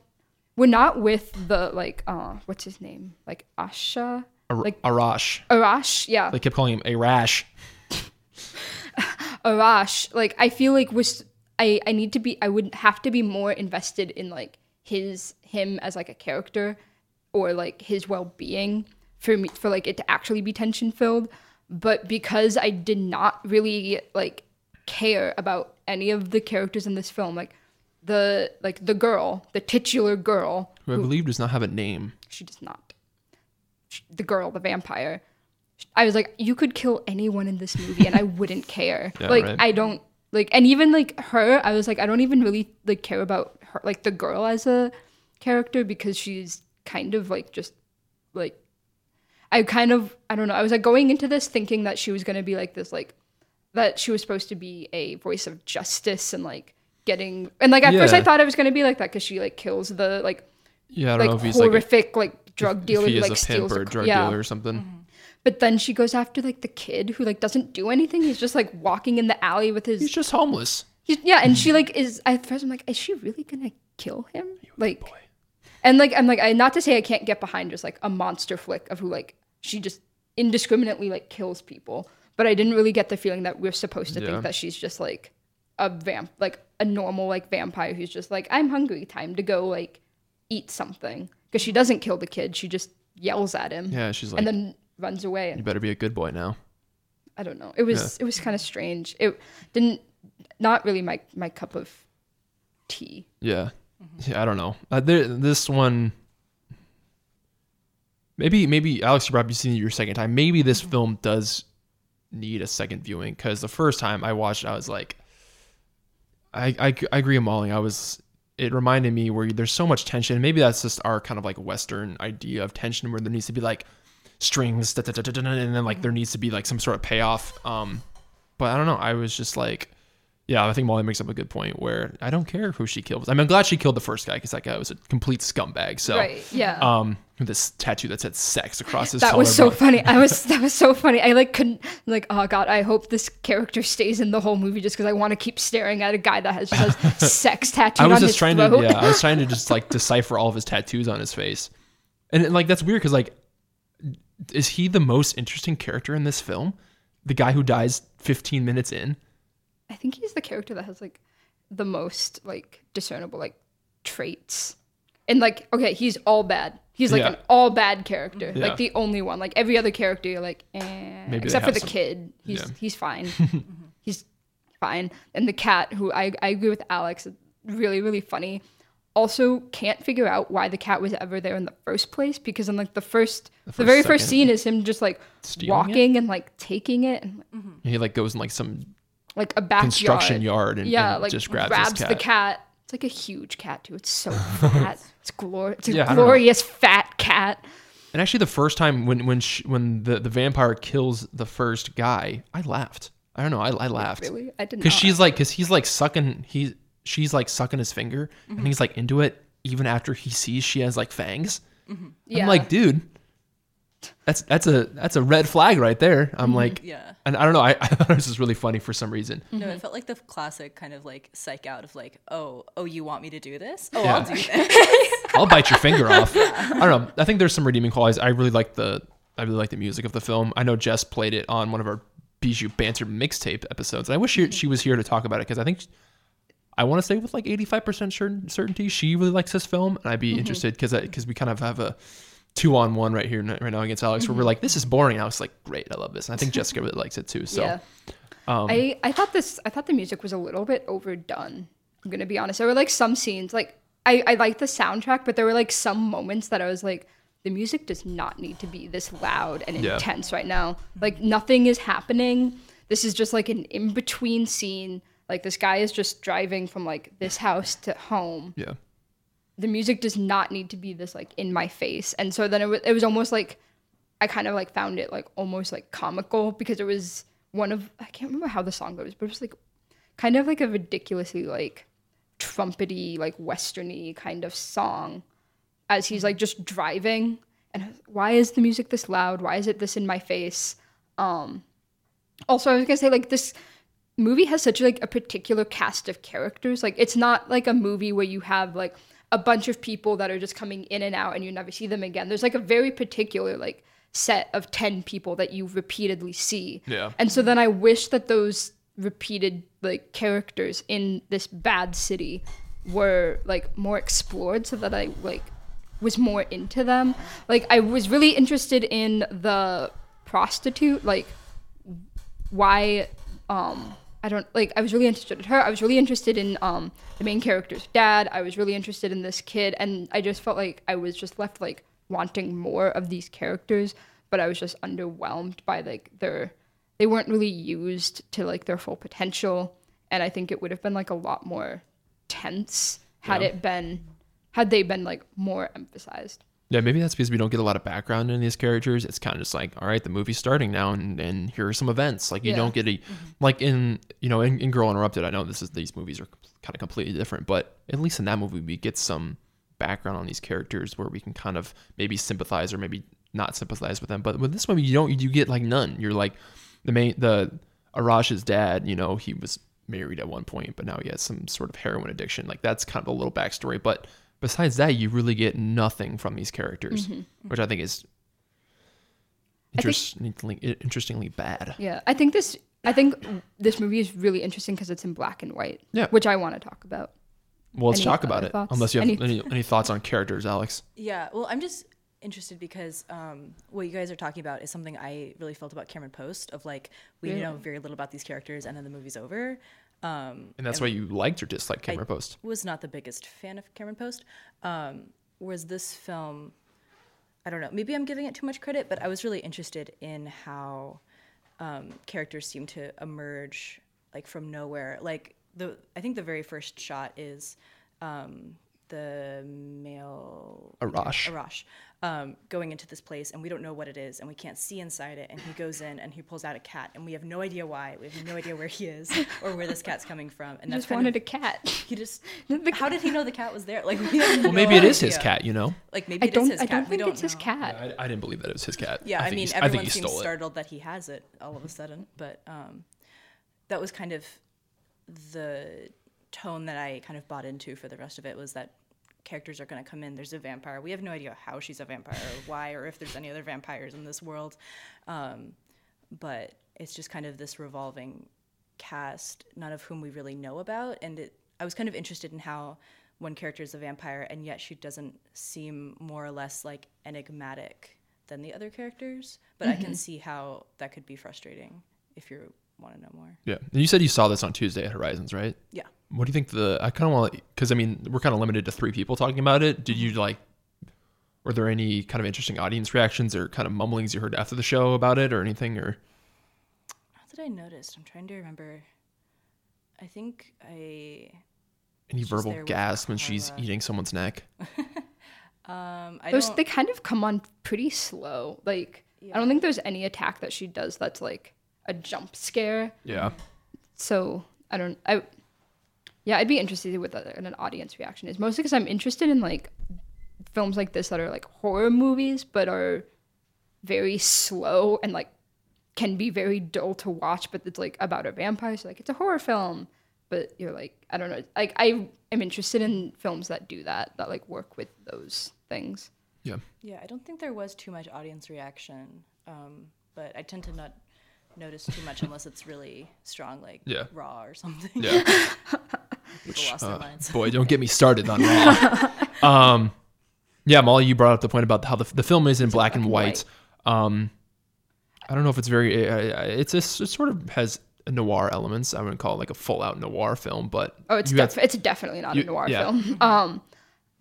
we're not with the like uh what's his name? Like Asha? Ar- Like- Arash. Arash, yeah. They kept calling him a rash. Arash. Like I feel like was I I need to be I would have to be more invested in like his him as like a character or like his well-being for me for like it to actually be tension filled but because I did not really like care about any of the characters in this film like the like the girl the titular girl Who I believe does not have a name. she does not. Sh- The girl, the vampire. I was like, you could kill anyone in this movie and I wouldn't care. Yeah, like, right. I don't like, and even like her, I was like, I don't even really like care about her, like the girl as a character because she's kind of like just like, I kind of, I don't know. I was like going into this thinking that she was gonna be like this, like that she was supposed to be a voice of justice and like getting, and like at first I thought it was gonna be like that because she like kills the like Yeah, I don't know like if he's like a, horrific like, drug if dealer he who is like a steals pimp or a c- drug yeah. dealer or something. Mm-hmm. But then she goes after like the kid who like doesn't do anything. He's just like walking in the alley with his He's just homeless. He's, yeah, and she like is at first I'm like, is she really gonna kill him? Like, boy. And like I'm like, I not to say I can't get behind just like a monster flick of who like she just indiscriminately like kills people, but I didn't really get the feeling that we're supposed to Yeah. think that she's just like a vamp, like a normal like vampire who's just like, I'm hungry, time to go like eat something because she doesn't kill the kid, she just yells at him Yeah, she's like, and then runs away. you better be a good boy now. I don't know. It was it was kind of strange. It didn't not really my my cup of tea. Yeah. Yeah, I don't know. Uh, there, this one, maybe, maybe Alex, you probably seen it your second time. Maybe this film does need a second viewing because the first time I watched, it, I was like, I, I, I agree, with Molly. I was, it reminded me where there's so much tension. Maybe that's just our kind of like Western idea of tension where there needs to be like strings, da, da, da, da, da, and then like there needs to be like some sort of payoff. Um, but I don't know. I was just like, yeah, I think Molly makes up a good point where I don't care who she kills. I mean, I'm glad she killed the first guy because that guy was a complete scumbag. So, right. Yeah. um, this tattoo that said sex across his that was so collarbone. funny. I was that was so funny. I like couldn't like oh god. I hope this character stays in the whole movie just because I want to keep staring at a guy that has just has sex tattooed I was on just his trying throat. to, yeah, I was trying to just like decipher all of his tattoos on his face, and like that's weird because like, is he the most interesting character in this film? The guy who dies 15 minutes in. I think he's the character that has like the most like discernible like traits. And like, okay, he's all bad. He's like Yeah. an all bad character. Mm-hmm. Yeah. Like the only one. Like every other character, you're like, eh. Maybe they Except for have the some- kid. He's Yeah. he's fine. Mm-hmm. he's fine. And the cat, who I I agree with Alex, really really funny. Also, can't figure out why the cat was ever there in the first place because in like the first, the, first very first second. scene is him just like Stealing it? walking and like taking it and mm-hmm. He like goes in like some like a backyard construction yard and, yeah, and like just grabs, grabs, cat. the cat. It's like a huge cat too. It's so fat. It's glor. It's a Yeah, I don't know. glorious fat cat. And actually, the first time when when sh when the, the vampire kills the first guy, I laughed. I don't know. I, I laughed Really, I didn't. because she's like because he's like sucking he she's like sucking his finger Mm-hmm. and he's like into it even after he sees she has like fangs. yeah. I'm like, dude, that's that's a that's a red flag right there. I'm mm-hmm. like, Yeah. and I don't know. I, I thought this was really funny for some reason. No, Mm-hmm. it felt like the classic kind of like psych out of like, oh, oh, you want me to do this? Oh, Yeah. I'll do this. I'll bite your finger off. I don't know. I think there's some redeeming qualities. I really like the I really like the music of the film. I know Jess played it on one of our Bijou banter mixtape episodes. And I wish she, mm-hmm. she was here to talk about it because I think I want to say with like 85% certain, certainty she really likes this film, and I'd be mm-hmm. interested because because we kind of have a two on one right here right now against Alex, where we're like, this is boring. I was like, great, I love this, and I think Jessica really likes it too. So yeah. um, I I thought this. I thought the music was a little bit overdone. I'm gonna be honest. There were like some scenes like I I liked the soundtrack, but there were like some moments that I was like. The music does not need to be this loud and Yeah. intense right now. Like nothing is happening. This is just like an in between scene. Like this guy is just driving from like this house to home. yeah, the music does not need to be this like in my face. And so then it was, it was almost like i kind of like found it like almost like comical because it was one of i can't remember how the song goes but it was like kind of like a ridiculously like trumpety like westerny kind of song as he's like just driving. And why is the music this loud? Why is it this in my face? Um also i was gonna say like this movie has such like a particular cast of characters. Like it's not like a movie where you have like a bunch of people that are just coming in and out and you never see them again. There's like a very particular like set of 10 people that you repeatedly see. Yeah. And so then I wish that those repeated like characters in this bad city were like more explored so that I like was more into them. Like I was really interested in the prostitute like why um I don't like I was really interested in her. I was really interested in um the main character's dad. I was really interested in this kid and I just felt like I was just left like wanting more of these characters, but I was just underwhelmed by like their they weren't really used to like their full potential and I think it would have been like a lot more tense had Yeah. it been had they been like more emphasized. Yeah, maybe that's because we don't get a lot of background in these characters. It's kind of just like, all right, the movie's starting now, and, and here are some events. Like you Yeah. don't get a mm-hmm. like in you know in, in Girl Interrupted. I know this is these movies are kind of completely different, but at least in that movie we get some background on these characters where we can kind of maybe sympathize or maybe not sympathize with them. But with this movie, you don't. You get like none. You're like the main the Arash's dad. You know, he was married at one point, but now he has some sort of heroin addiction. Like that's kind of a little backstory. But besides that, you really get nothing from these characters, which I think is I think- interestingly interestingly bad. Yeah, I think this. I think this movie is really interesting because it's in black and white. Yeah. which I want to talk about. Well, let's Any talk about it. thoughts? Unless you have Any- any, any thoughts on characters, Alex. Yeah, well, I'm just interested because um, what you guys are talking about is something I really felt about Cameron Post of like we know very little about these characters and then the movie's over. Um, And that's why you liked or disliked Cameron Post. was not the biggest fan of Cameron Post. Um, whereas this film, I don't know, maybe I'm giving it too much credit, but I was really interested in how um, characters seem to emerge like from nowhere. Like the, I think the very first shot is um, the male Arash. Arash um, going into this place, and we don't know what it is, and we can't see inside it. And he goes in and he pulls out a cat, and we have no idea why. We have no idea where he is or where this cat's coming from. And I that's just kind wanted of, a cat. he just. How did he know the cat was there? Like, we Well, no maybe it is his cat. You know. Like maybe I it is don't. his I cat. don't we think don't it's his know. cat. I, I didn't believe that it was his cat. Yeah, I, think mean, everyone I think seems stole it. startled that he has it all of a sudden, but um, that was kind of the tone that I kind of bought into for the rest of it was that characters are going to come in. There's a vampire. We have no idea how she's a vampire or why or if there's any other vampires in this world, um, but it's just kind of this revolving cast, none of whom we really know about, and it. I was kind of interested in how one character is a vampire and yet she doesn't seem more or less like enigmatic than the other characters. But I can see how that could be frustrating if you want to know more. Yeah. And you said you saw this on Tuesday at Horizons, right? Yeah. What do you think the? I kind of want because I mean we're kind of limited to three people talking about it. Did you like? Were there any kind of interesting audience reactions or kind of mumblings you heard after the show about it or anything or? What did I notice? I'm trying to remember. I think I Any verbal there gasp when she's Carla. eating someone's neck? um I Those don't they kind of come on pretty slow. Like I don't think there's any attack that she does that's like a jump scare. Yeah. So I don't. I yeah, I'd be interested with what an audience reaction is. Mostly because I'm interested in like films like this that are like horror movies, but are very slow and like can be very dull to watch. But it's like about a vampire, so like it's a horror film. But you're like I don't know. Like I am interested in films that do that, that like work with those things. Yeah. yeah, I don't think there was too much audience reaction. Um but I tend to not notice too much unless it's really strong like Yeah. raw or something. Yeah. People lost their Uh, minds. boy, don't get me started on Raw. um, yeah, Molly, you brought up the point about how the, the film is in black, and white. Um, I don't know if it's very. Uh, it's a, it sort of has noir elements. I wouldn't call it like a full out noir film, but Oh, it's you got- def- it's definitely not you- a noir yeah. film. Um,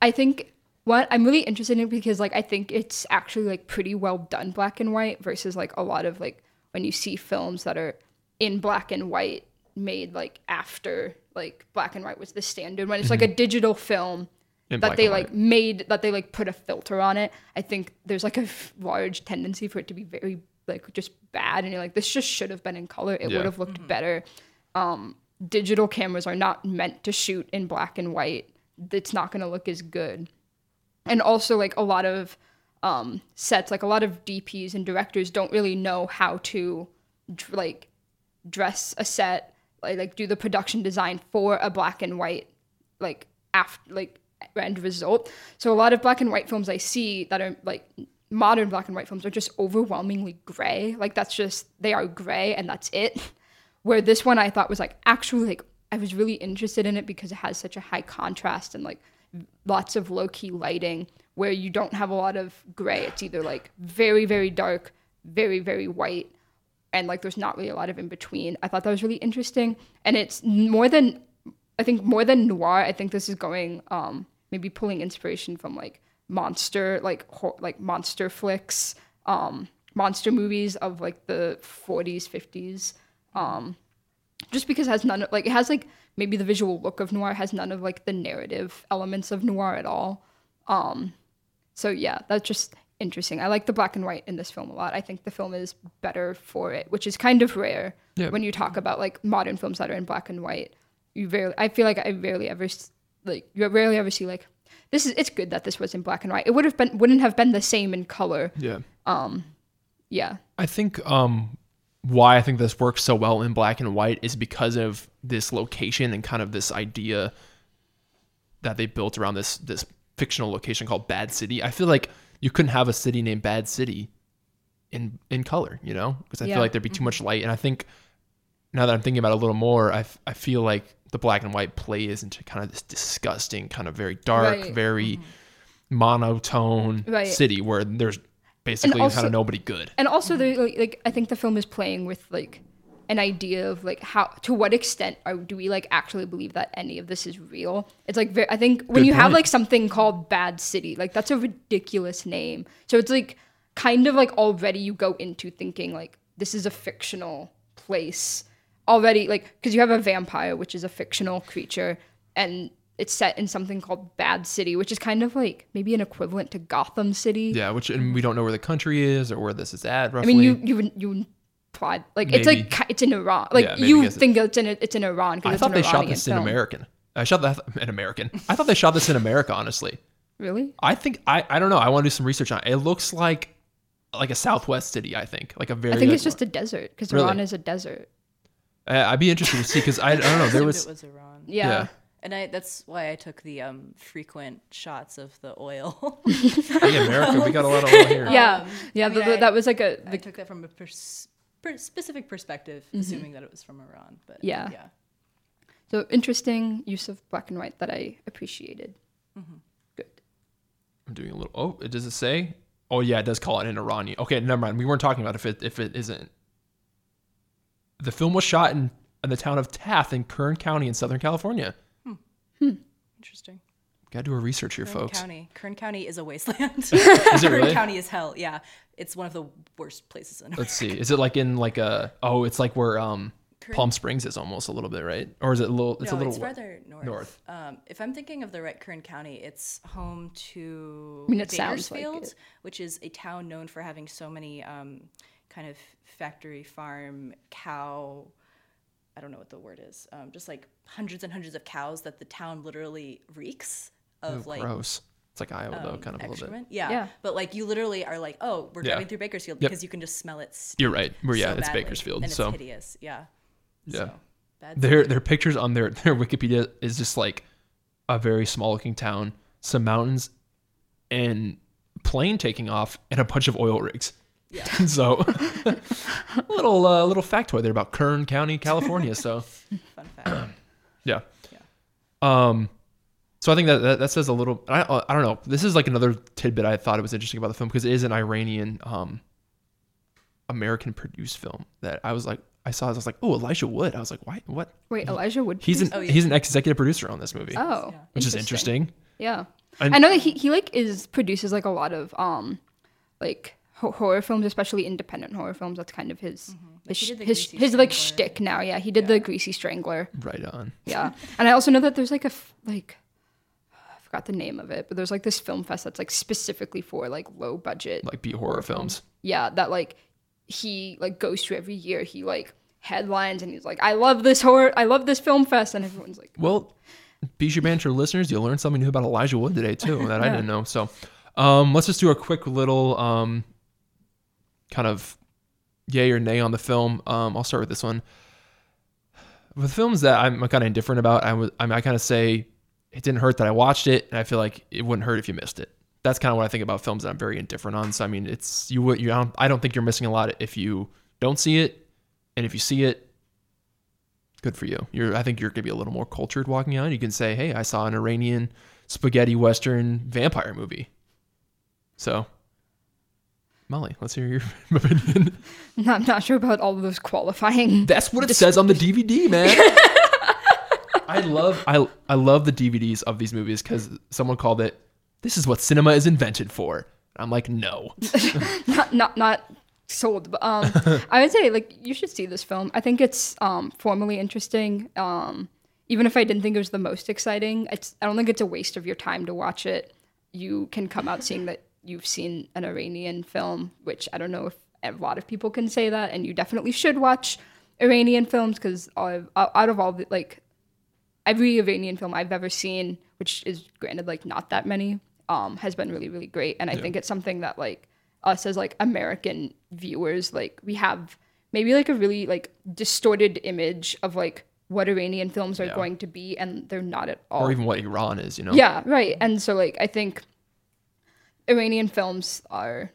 I think what I'm really interested in because like I think it's actually like pretty well done black and white versus like a lot of like when you see films that are in black and white made like after like black and white was the standard when it's like a digital film Mm-hmm. In that they like white. made that they like put a filter on it. I think there's like a f- large tendency for it to be very like just bad and you're like this just should have been in color. It Yeah. would have looked better um, digital cameras are not meant to shoot in black and white. It's not going to look as good. And also, like a lot of um, sets, like a lot of DPs and directors don't really know how to like dress a set, like, like do the production design for a black and white, like after like end result. So a lot of black and white films I see that are like modern black and white films are just overwhelmingly gray. Like that's just they are gray and that's it. Where this one I thought was like actually like I was really interested in it because it has such a high contrast and like lots of low key lighting where you don't have a lot of gray. It's either like very very dark, very very white, and like there's not really a lot of in between. I thought that was really interesting, and it's more than I think more than noir. I think this is going um maybe pulling inspiration from like monster like hor- like monster flicks, um monster movies of like the 40s 50s um just because it has none of like it has like maybe the visual look of noir has none of like the narrative elements of noir at all um so yeah that's just interesting i like the black and white in this film a lot i think the film is better for it which is kind of rare Yeah. when you talk about like modern films that are in black and white you rarely i feel like i rarely ever like you rarely ever see like this is it's good that this was in black and white. It would have been wouldn't have been the same in color. Yeah. Um, Yeah. I think um, why I think this works so well in black and white is because of this location and kind of this idea that they built around this this fictional location called Bad City. I feel like you couldn't have a city named Bad City in in color, you know, because I Yeah. feel like there'd be too mm-hmm. much light. And I think now that I'm thinking about it a little more, I, f- I feel like the black and white plays into kind of this disgusting, kind of very dark, Right. very mm-hmm. monotone Right. city where there's basically also- kind of nobody good. And also, the like, like I think the film is playing with like an idea of like how to what extent are, do we like actually believe that any of this is real? It's like very, I think when Good you have like something called Bad City, like that's a ridiculous name. So it's like kind of like already you go into thinking like this is a fictional place already, like because you have a vampire, which is a fictional creature, and it's set in something called Bad City, which is kind of like maybe an equivalent to Gotham City. Yeah, which and we don't know where the country is or where this is at. Roughly. I mean, you you you implied like it's Maybe. like it's in Iran. Like Yeah, you think it's in it's in Iran I thought an they shot Iranian this in. American. I shot that in American. I thought they shot this in America. Honestly, Really? I think I I don't know. I want to do some research on it. It looks like like a Southwest city. I think like a very. I think like, it's just a desert because Really? Iran is a desert. I- I'd be interested to see because I, I don't know. There was it was Iran. Yeah. Yeah. And I, that's why I took the um, frequent shots of the oil. hey, America. We got a lot of oil here. Yeah, Um, yeah. I mean, but I- that was like a I the, took that from a pers- per- specific perspective, mm-hmm. assuming that it was from Iran. But Yeah. yeah. so interesting use of black and white that I appreciated. Mm-hmm. Good. I'm doing a little. Oh, it does it say? Oh yeah, it does call it an Iranian. Okay, never mind. We weren't talking about if it if it isn't. The film was shot in, in the town of Taft in Kern County in Southern California. Hmm. hmm. Interesting. Got to do a research here, Kern folks. County. Kern County is a wasteland. Is it Kern really? County is hell. Yeah, it's one of the worst places in. Let's see. Is it like in like a? Oh, it's like where um Kern- Palm Springs is almost a little bit, right? Or is it a little? It's no, a little. it's further north. north. Um, if I'm thinking of the right Kern County, it's home to I mean, it sounds like Bakersfield, it. which is a town known for having so many um, kind of factory farm cow. I don't know what the word is. Um, just like hundreds and hundreds of cows that the town literally reeks of like gross. It's like Iowa though, um, kind of a little bit. Yeah. Yeah. But like you literally are like, oh, we're Yeah. driving through Bakersfield Yep. because you can just smell it. stink You're right. We're, yeah, so it's badly, Bakersfield. and so it's hideous. Yeah. Yeah. So, bad their their pictures on their their Wikipedia is just like a very small looking town, some mountains, and plane taking off, and a bunch of oil rigs. Yeah. so, little uh, little factoid there about Kern County, California. So, fun fact. yeah. Yeah. Um, so I think that, that that says a little. I I don't know. This is like another tidbit I thought it was interesting about the film because it is an Iranian um American produced film that I was like I saw. I was like, oh, Elijah Wood. I was like, why? What? Wait, Elijah Wood. He's an Oh, yeah. he's an executive producer on this movie, oh, Yeah. which is interesting. Yeah, And- I know that he he like is produces like a lot of um like horror films, especially independent horror films. That's kind of his Like, his he sh- did the his, his like Strangler. shtick now. Yeah, he did the Greasy Strangler. Right on. Yeah, and I also know that there's like a like I forgot the name of it, but there's like this film fest that's like specifically for like low budget. Like B horror films. yeah, that like he like goes to every year. He like headlines and he's like, I love this horror, I love this film fest, and everyone's like, Well, Bijou Banter listeners, you'll learn something new about Elijah Wood today too that I didn't know. So, um, let's just do a quick little um, kind of yay or nay on the film. Um, I'll start with this one. With films that I'm kind of indifferent about, I would I, mean, I kind of say it didn't hurt that I watched it, and I feel like it wouldn't hurt if you missed it. That's kind of what I think about films that I'm very indifferent on. So I mean, it's you would you I don't, I don't think you're missing a lot if you don't see it, and if you see it, good for you. You're I think you're gonna be a little more cultured walking out. You can say, hey, I saw an Iranian spaghetti western vampire movie. So, Molly, let's hear your opinion. I'm not sure about all of those qualifying. That's what it says on the DVD, man. I love I I love the DVDs of these movies because someone called it "This is what cinema is invented for." I'm like, no. not not not sold but um i would say like you should see this film i think it's um formally interesting um even if i didn't think it was the most exciting it's i don't think it's a waste of your time to watch it you can come out seeing that you've seen an iranian film which i don't know if a lot of people can say that and you definitely should watch iranian films because out of all the like every Iranian film I've ever seen, which is granted like not that many, um, has been really really great. And I think it's something that like us as like American viewers, like we have maybe like a really like distorted image of like what Iranian films are Yeah. going to be, and they're not at all. or even what Iran is, you know? Yeah, right. And so like I think Iranian films are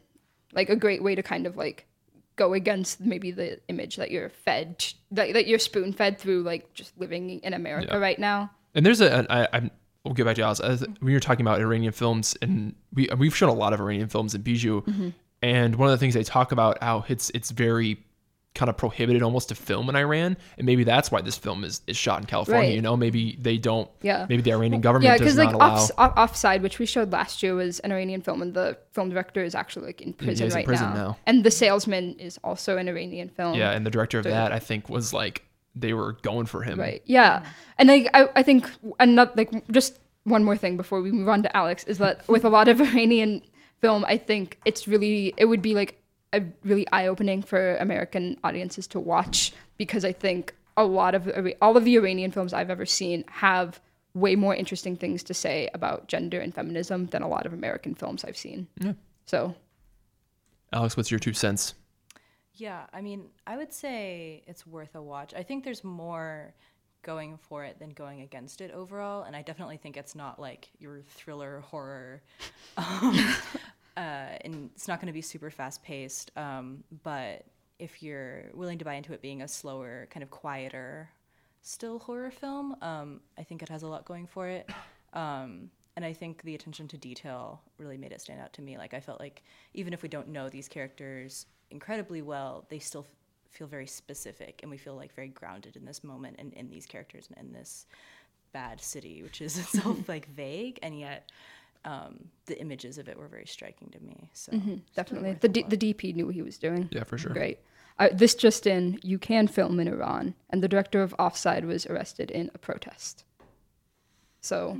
like a great way to kind of like go against maybe the image that you're fed that, that you're spoon fed through like just living in America Yeah. right now. And there's a, I, I'm, we'll get back to Alice. As, when you're talking about Iranian films, and we we've shown a lot of Iranian films in Bijou, Mm-hmm. and one of the things they talk about how it's it's very kind of prohibited almost to film in Iran, and maybe that's why this film is, is shot in California. Right. You know, maybe they don't. Yeah. Maybe the Iranian government Yeah, does because not like allow. off, off, Offside, which we showed last year, was an Iranian film, and the film director is actually like in prison he's in right prison now. now. And The Salesman is also an Iranian film. yeah, and the director of So- that I think was like they were going for him. Right. Yeah. And I, I, I think another like just one more thing before we move on to Alex is that with a lot of Iranian film, I think it's really it would be like really eye opening for American audiences to watch because I think a lot of all of the Iranian films I've ever seen have way more interesting things to say about gender and feminism than a lot of American films I've seen. Yeah. So Alex, what's your two cents? Yeah, I mean, I would say it's worth a watch. I think there's more going for it than going against it overall, and I definitely think it's not like your thriller horror, um, uh, and it's not going to be super fast paced. Um, but if you're willing to buy into it being a slower, kind of quieter, still horror film, um, I think it has a lot going for it. Um, and I think the attention to detail really made it stand out to me. Like I felt like even if we don't know these characters incredibly well, they still f- feel very specific, and we feel like very grounded in this moment and in these characters and in this bad city, which is itself like vague, and yet um, the images of it were very striking to me. So Mm-hmm. definitely the a D- watch. the DP knew what he was doing. Yeah, for sure. Great. Uh, this just in, you can film in Iran, and the director of Offside was arrested in a protest. So,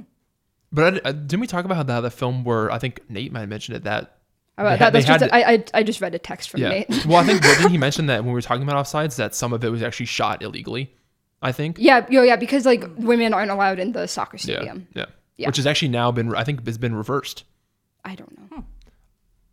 But I, I- didn't we talk about how that the film were? I think Nate might have mentioned it that uh, They that, had- that's just, had to- I, I, I just read a text from yeah. Nate. well, I think didn't he mention that when we were talking about offsides that some of it was actually shot illegally? I think. yeah, yo, yeah, because like women aren't allowed in the soccer stadium. yeah. Yeah. Which has actually now been, I think, has been reversed. I don't know.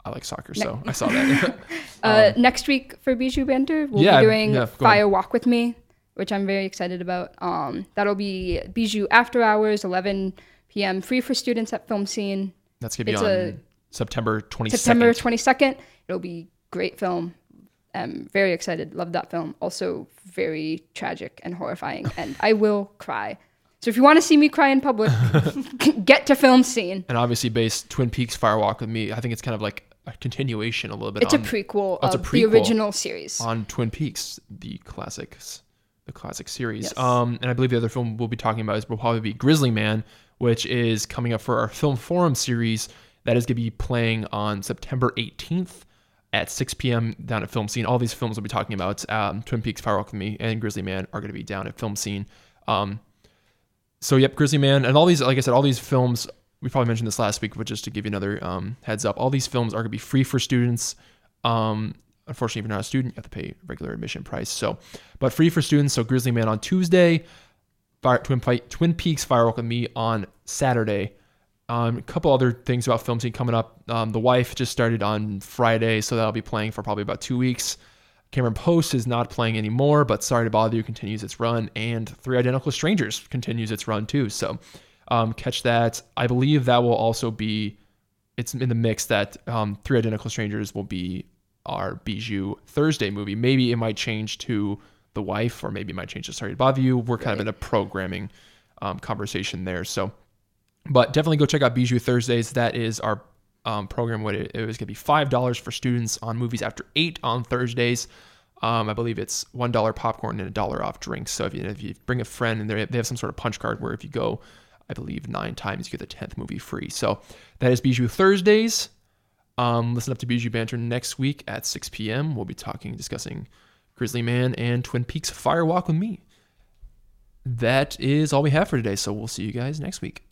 I like soccer, so I saw that. Uh, next week for Bijou Banter, we'll Um, yeah, be doing yeah, Fire. Walk with Me, which I'm very excited about. Um, that'll be Bijou After Hours, 11 p.m., free for students at Film Scene. That's gonna be It's on a- September twenty September 22nd. It'll be great film. I'm very excited. Love that film. Also very tragic and horrifying, and I will cry. So if you want to see me cry in public, get to film scene. And obviously based Twin Peaks Firewalk with Me. I think it's kind of like a continuation a little bit It's a prequel Oh, it's a of prequel. the original series. on Twin Peaks, the classics, the classic series. Yes. Um, and I believe the other film we'll be talking about is will probably be Grizzly Man, which is coming up for our film forum series. That is going to be playing on September 18th at 6 p.m. down at Film Scene. All these films we'll be talking about, um, Twin Peaks, Firewalk with Me, and Grizzly Man, are going to be down at Film Scene. Um, so yep, Grizzly Man, and all these, like I said, all these films. We probably mentioned this last week, but just to give you another um, heads up, all these films are going to be free for students. Um, unfortunately, if you're not a student, you have to pay regular admission price. So, but free for students. So Grizzly Man on Tuesday, Fire, Twin, Fight, Twin Peaks Fire Walk with Me on Saturday. Um, a couple other things about film scene coming up. Um, the Wife just started on Friday, so that'll be playing for probably about two weeks. Cameron Post is not playing anymore, but Sorry to Bother You continues its run, and Three Identical Strangers continues its run too. So um, catch that. I believe that will also be it's in the mix that um, Three Identical Strangers will be our Bijou Thursday movie. Maybe it might change to The Wife, or maybe it might change to Sorry to Bother You. We're kind of in a programming um, conversation there. So, but definitely go check out Bijou Thursdays. That is our um, program. What it, it was going to be five dollars for students on movies after eight on Thursdays. Um, I believe it's one dollar popcorn and a dollar off drinks. So if you if you bring a friend and they have some sort of punch card where if you go, I believe nine times you get the tenth movie free. So that is Bijou Thursdays. Um, listen up to Bijou Banter next week at 6 p.m. We'll be talking, discussing Grizzly Man and Twin Peaks Fire Walk with Me. That is all we have for today. So we'll see you guys next week.